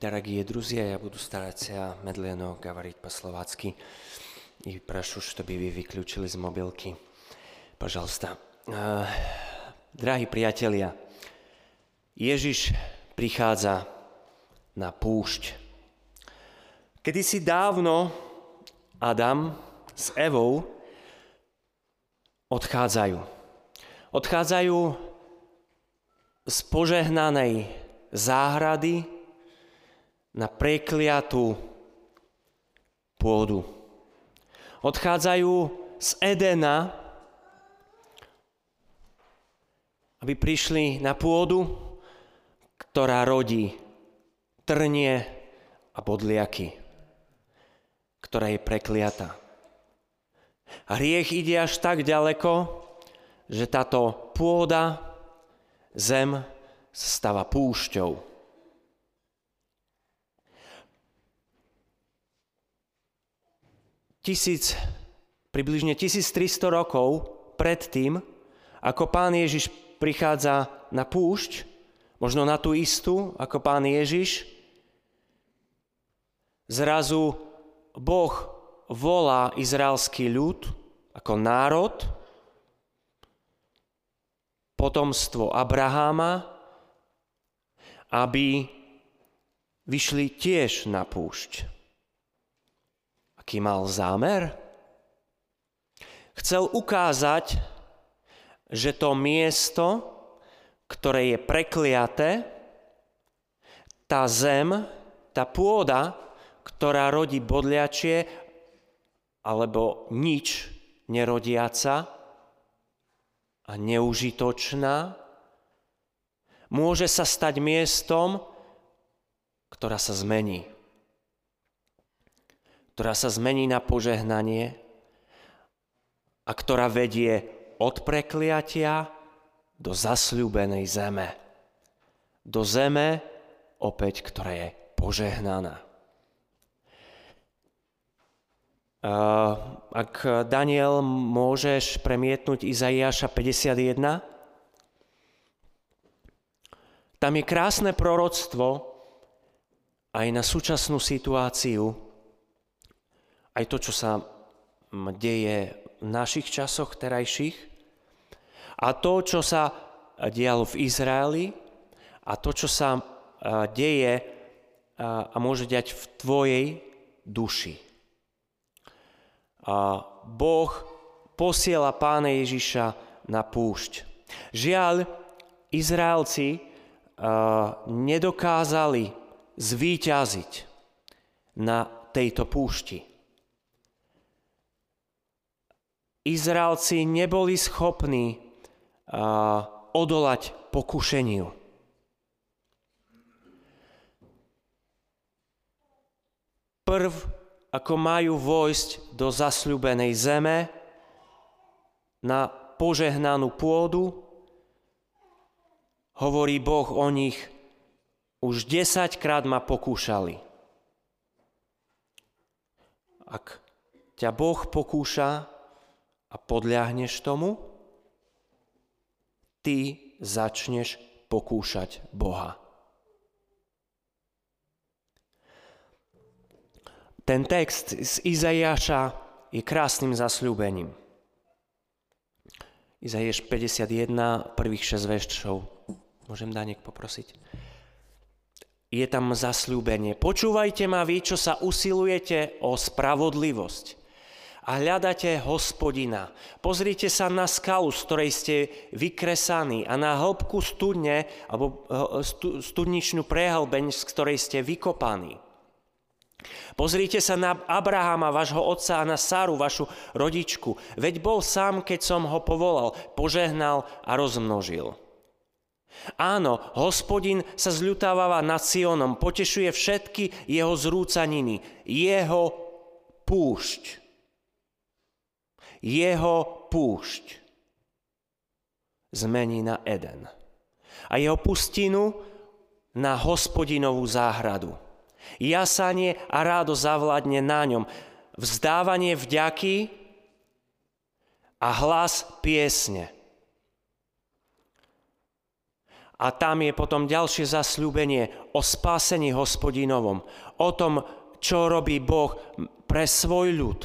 Дорогие друзья, я буду стараться медленно говорить по-словацки и прошу, чтобы вы выключили з мобилки. Пожалуйста. Drahí priatelia, Ježiš prichádza na púšť. Kedy si dávno Adam s Evou odchádzajú. Odchádzajú z požehnanej záhrady, na prekliatú pôdu. Odchádzajú z Edena, aby prišli na pôdu, ktorá rodí trnie a bodliaky, ktorá je prekliata. A hriech ide až tak ďaleko, že táto pôda, zem, stáva púšťou. Tisíc, približne 1300 rokov predtým, ako pán Ježiš prichádza na púšť, možno na tú istú ako pán Ježiš, zrazu Boh volá izraelský ľud ako národ, potomstvo Abraháma, aby vyšli tiež na púšť aký mal zámer? Chcel ukázať, že to miesto, ktoré je prekliaté, tá zem, tá pôda, ktorá rodí bodliačie alebo nič nerodiaca a neužitočná, môže sa stať miestom, ktorá sa zmení ktorá sa zmení na požehnanie a ktorá vedie od prekliatia do zasľúbenej zeme. Do zeme opäť, ktorá je požehnaná. Ak Daniel môžeš premietnúť Izaiáša 51, tam je krásne proroctvo aj na súčasnú situáciu, aj to, čo sa deje v našich časoch terajších a to, čo sa dialo v Izraeli a to, čo sa deje a môže diať v tvojej duši. A boh posiela pána Ježiša na púšť. Žiaľ, Izraelci nedokázali zvíťaziť na tejto púšti. Izraelci neboli schopní odolať pokušeniu. Prv, ako majú vojsť do zasľubenej zeme, na požehnanú pôdu, hovorí Boh o nich, už desaťkrát ma pokúšali. Ak ťa Boh pokúša, a podľahneš tomu, ty začneš pokúšať Boha. Ten text z Izaiáša je krásnym zasľúbením. Izaiáš 51, prvých 6 veršov. Môžem Danek poprosiť? Je tam zasľúbenie. Počúvajte ma vy, čo sa usilujete o spravodlivosť a hľadáte hospodina. Pozrite sa na skalu, z ktorej ste vykresaní a na hĺbku studne, alebo eh, studničnú prehlbeň, z ktorej ste vykopaní. Pozrite sa na Abrahama, vášho otca, a na Sáru, vašu rodičku. Veď bol sám, keď som ho povolal, požehnal a rozmnožil. Áno, hospodin sa zľutáva nad Sionom, potešuje všetky jeho zrúcaniny, jeho púšť jeho púšť zmení na Eden a jeho pustinu na hospodinovú záhradu. Jasanie a rádo zavládne na ňom, vzdávanie vďaky a hlas piesne. A tam je potom ďalšie zasľúbenie o spásení hospodinovom, o tom, čo robí Boh pre svoj ľud,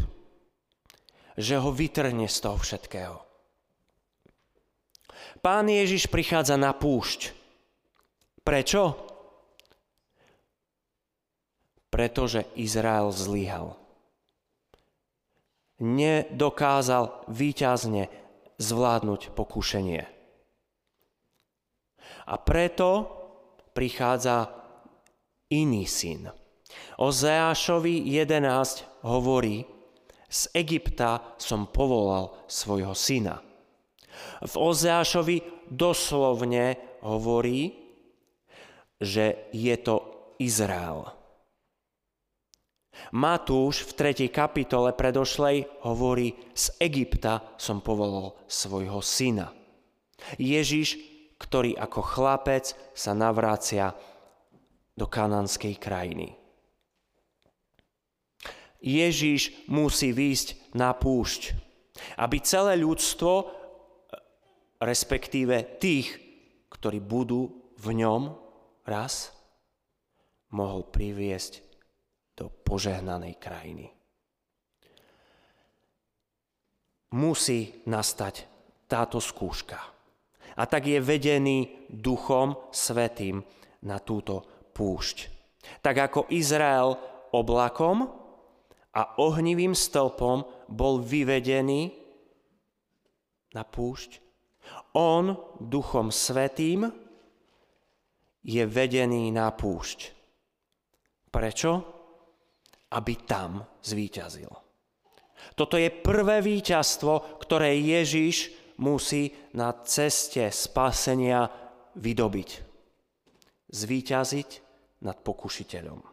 že ho vytrhne z toho všetkého. Pán Ježiš prichádza na púšť. Prečo? Pretože Izrael zlyhal. Nedokázal výťazne zvládnuť pokušenie. A preto prichádza iný syn. Ozeášovi 11 hovorí, z Egypta som povolal svojho syna. V Ozeášovi doslovne hovorí, že je to Izrael. Matúš v 3. kapitole predošlej hovorí, z Egypta som povolal svojho syna. Ježiš, ktorý ako chlapec sa navrácia do kanánskej krajiny. Ježiš musí výjsť na púšť, aby celé ľudstvo, respektíve tých, ktorí budú v ňom raz, mohol priviesť do požehnanej krajiny. Musí nastať táto skúška. A tak je vedený Duchom Svetým na túto púšť. Tak ako Izrael oblakom, a ohnivým stĺpom bol vyvedený na púšť. On, Duchom Svetým, je vedený na púšť. Prečo? Aby tam zvíťazil. Toto je prvé víťazstvo, ktoré Ježiš musí na ceste spasenia vydobiť. Zvíťaziť nad pokušiteľom.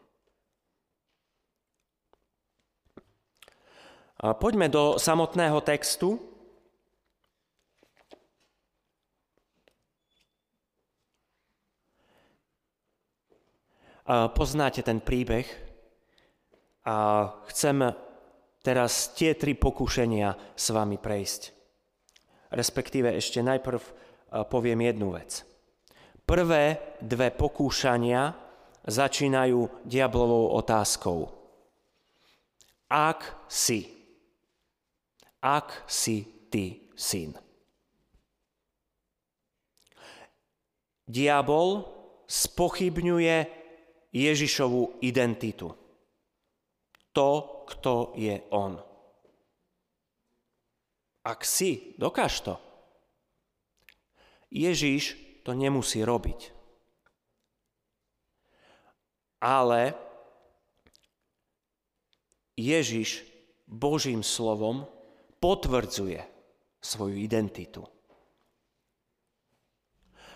Poďme do samotného textu. Poznáte ten príbeh a chcem teraz tie tri pokušenia s vami prejsť. Respektíve ešte najprv poviem jednu vec. Prvé dve pokúšania začínajú diablovou otázkou. Ak si ak si ty syn. Diabol spochybňuje Ježišovú identitu. To, kto je on. Ak si, dokáž to. Ježiš to nemusí robiť. Ale Ježiš Božím slovom potvrdzuje svoju identitu.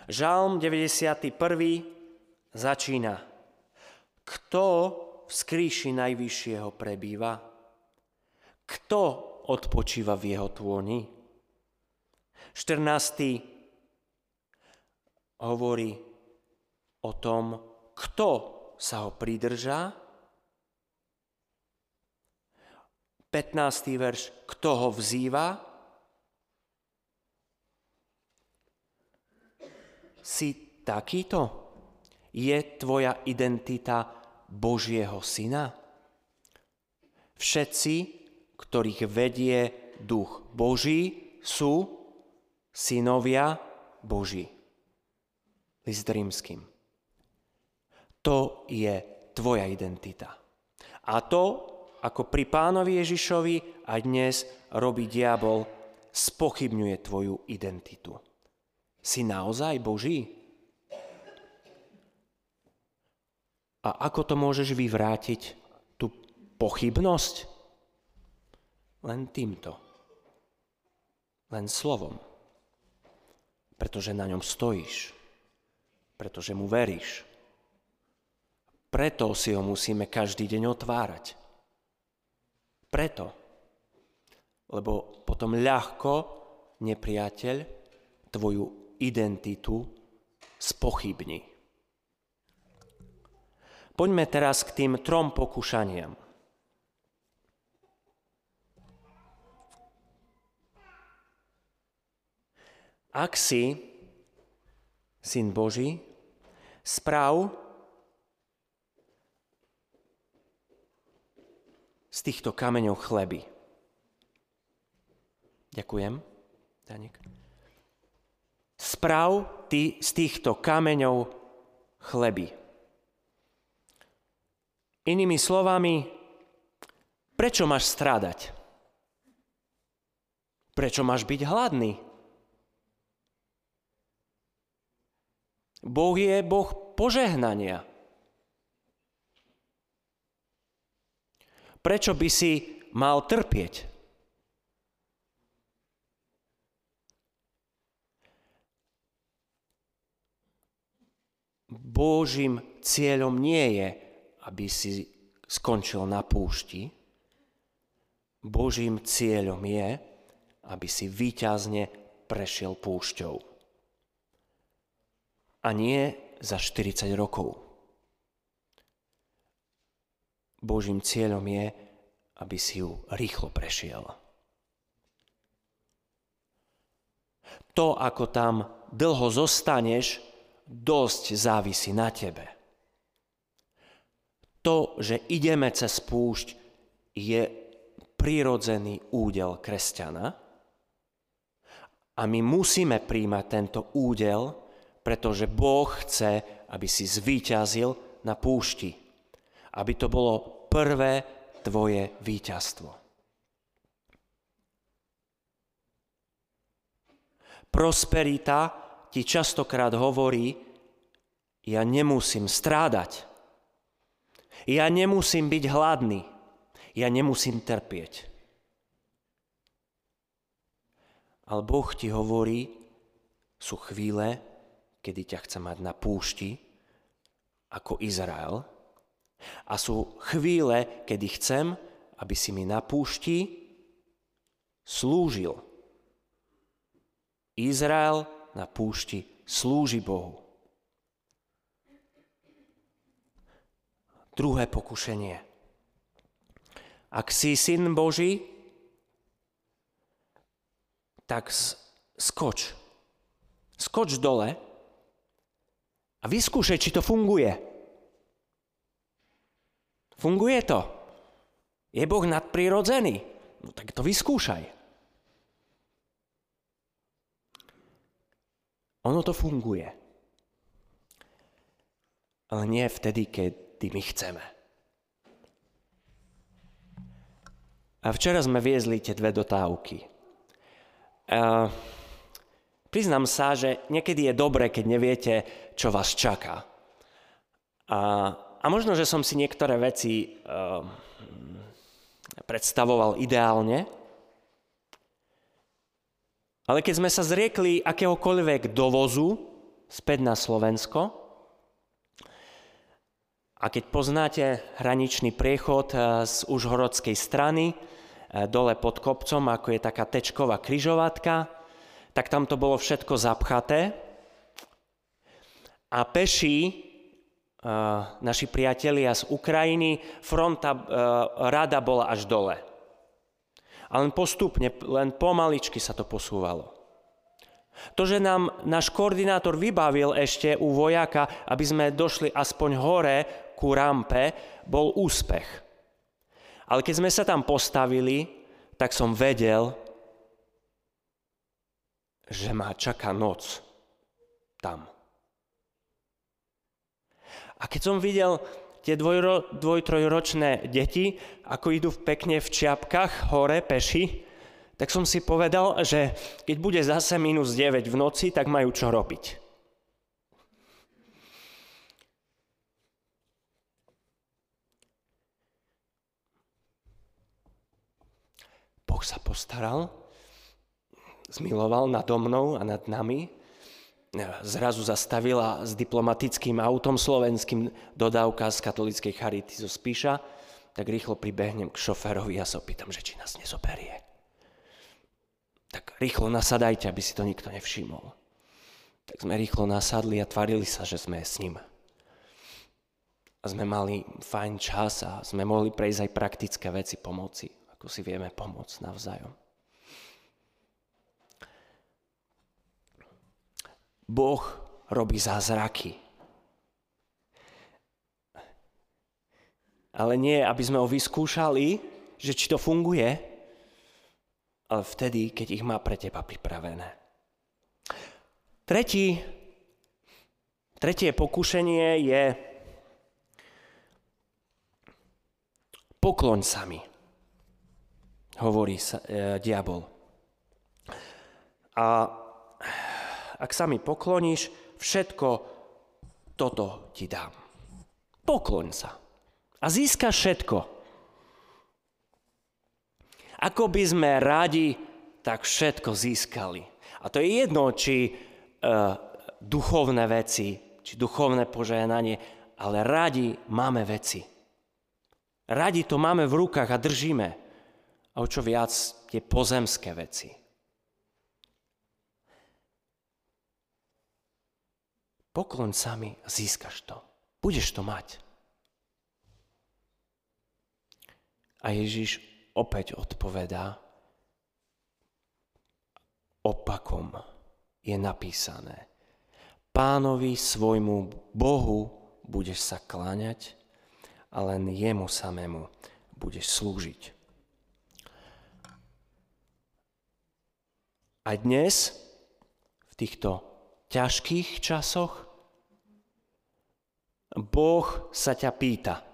Žalm 91. začína. Kto v skríši najvyššieho prebýva? Kto odpočíva v jeho tôni? 14. hovorí o tom, kto sa ho pridržá 15. verš, kto ho vzýva, si takýto? Je tvoja identita Božieho syna? Všetci, ktorých vedie duch Boží, sú synovia Boží. List rímským. To je tvoja identita. A to ako pri pánovi Ježišovi a dnes robí diabol, spochybňuje tvoju identitu. Si naozaj Boží? A ako to môžeš vyvrátiť, tú pochybnosť? Len týmto. Len slovom. Pretože na ňom stojíš. Pretože mu veríš. Preto si ho musíme každý deň otvárať. Preto, lebo potom ľahko nepriateľ tvoju identitu spochybní. Poďme teraz k tým trom pokušaniam. Ak si Syn Boží, správ z týchto kameňov chleby. Ďakujem, Danik. Správ ty z týchto kameňov chleby. Inými slovami, prečo máš strádať? Prečo máš byť hladný? Boh je Boh požehnania. Prečo by si mal trpieť? Božím cieľom nie je, aby si skončil na púšti. Božím cieľom je, aby si výťazne prešiel púšťou. A nie za 40 rokov. Božím cieľom je, aby si ju rýchlo prešiel. To, ako tam dlho zostaneš, dosť závisí na tebe. To, že ideme cez púšť, je prirodzený údel kresťana a my musíme príjmať tento údel, pretože Boh chce, aby si zvíťazil na púšti aby to bolo prvé tvoje víťazstvo. Prosperita ti častokrát hovorí, ja nemusím strádať, ja nemusím byť hladný, ja nemusím trpieť. Ale Boh ti hovorí, sú chvíle, kedy ťa chce mať na púšti, ako Izrael, a sú chvíle, kedy chcem, aby si mi na púšti slúžil. Izrael na púšti slúži Bohu. Druhé pokušenie. Ak si syn Boží, tak skoč. Skoč dole a vyskúšaj, či to funguje. Funguje to. Je Boh nadprirodzený? No tak to vyskúšaj. Ono to funguje. Ale nie vtedy, keď my chceme. A včera sme viezli tie dve dotávky. A priznám sa, že niekedy je dobré, keď neviete, čo vás čaká. A a možno, že som si niektoré veci uh, predstavoval ideálne, ale keď sme sa zriekli akéhokoľvek dovozu späť na Slovensko, a keď poznáte hraničný priechod eh, z užhorodskej strany, eh, dole pod kopcom, ako je taká tečková kryžovatka, tak tam to bolo všetko zapchaté. A peší naši priatelia z Ukrajiny, fronta rada bola až dole. A len postupne, len pomaličky sa to posúvalo. To, že nám náš koordinátor vybavil ešte u vojaka, aby sme došli aspoň hore ku rampe, bol úspech. Ale keď sme sa tam postavili, tak som vedel, že ma čaká noc tam. A keď som videl tie dvoj, dvoj trojročné deti, ako idú pekne v čiapkách hore peši, tak som si povedal, že keď bude zase minus 9 v noci, tak majú čo robiť. Boh sa postaral, zmiloval nado mnou a nad nami zrazu zastavila s diplomatickým autom slovenským dodávka z katolíckej charity zo Spíša, tak rýchlo pribehnem k šoférovi a sa opýtam, že či nás nezoberie. Tak rýchlo nasadajte, aby si to nikto nevšimol. Tak sme rýchlo nasadli a tvarili sa, že sme s ním. A sme mali fajn čas a sme mohli prejsť aj praktické veci pomoci, ako si vieme pomôcť navzájom. Boh robí zázraky. Ale nie, aby sme ho vyskúšali, že či to funguje, ale vtedy, keď ich má pre teba pripravené. Tretí, tretie pokušenie je pokloň sa mi, hovorí sa, e, diabol. A ak sa mi pokloníš, všetko toto ti dám. Pokloň sa a získa všetko. Ako by sme radi, tak všetko získali. A to je jedno, či uh, duchovné veci, či duchovné požehnanie, ale radi máme veci. Radi to máme v rukách a držíme. A o čo viac tie pozemské veci. Poklon sa mi a získaš to. Budeš to mať. A Ježiš opäť odpovedá, opakom je napísané. Pánovi svojmu Bohu budeš sa kláňať a len jemu samému budeš slúžiť. A dnes, v týchto ťažkých časoch, Boh sa ťa pýta –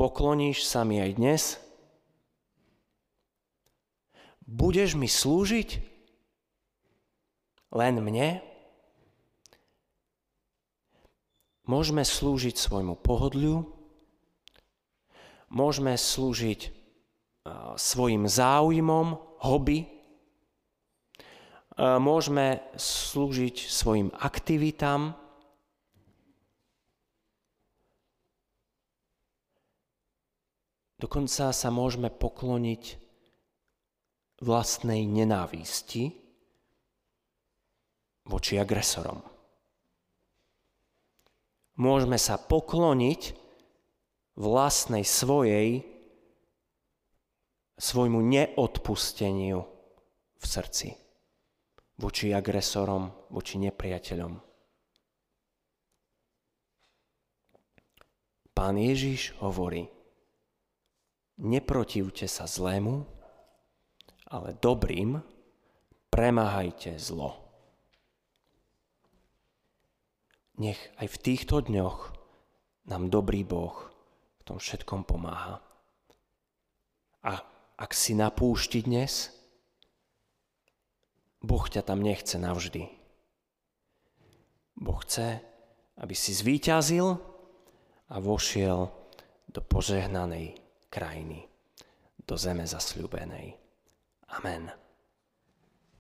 Pokloníš sa mi aj dnes? Budeš mi slúžiť? Len mne? Môžeme slúžiť svojmu pohodliu, môžeme slúžiť svojim záujmom, hobby, môžeme slúžiť svojim aktivitám, Dokonca sa môžeme pokloniť vlastnej nenávisti voči agresorom. Môžeme sa pokloniť vlastnej svojej, svojmu neodpusteniu v srdci voči agresorom, voči nepriateľom. Pán Ježiš hovorí, neprotivte sa zlému, ale dobrým premáhajte zlo. Nech aj v týchto dňoch nám dobrý Boh v tom všetkom pomáha. A ak si na púšti dnes, Boh ťa tam nechce navždy. Boh chce, aby si zvíťazil a vošiel do požehnanej krajiny, do zeme zasľúbenej. Amen.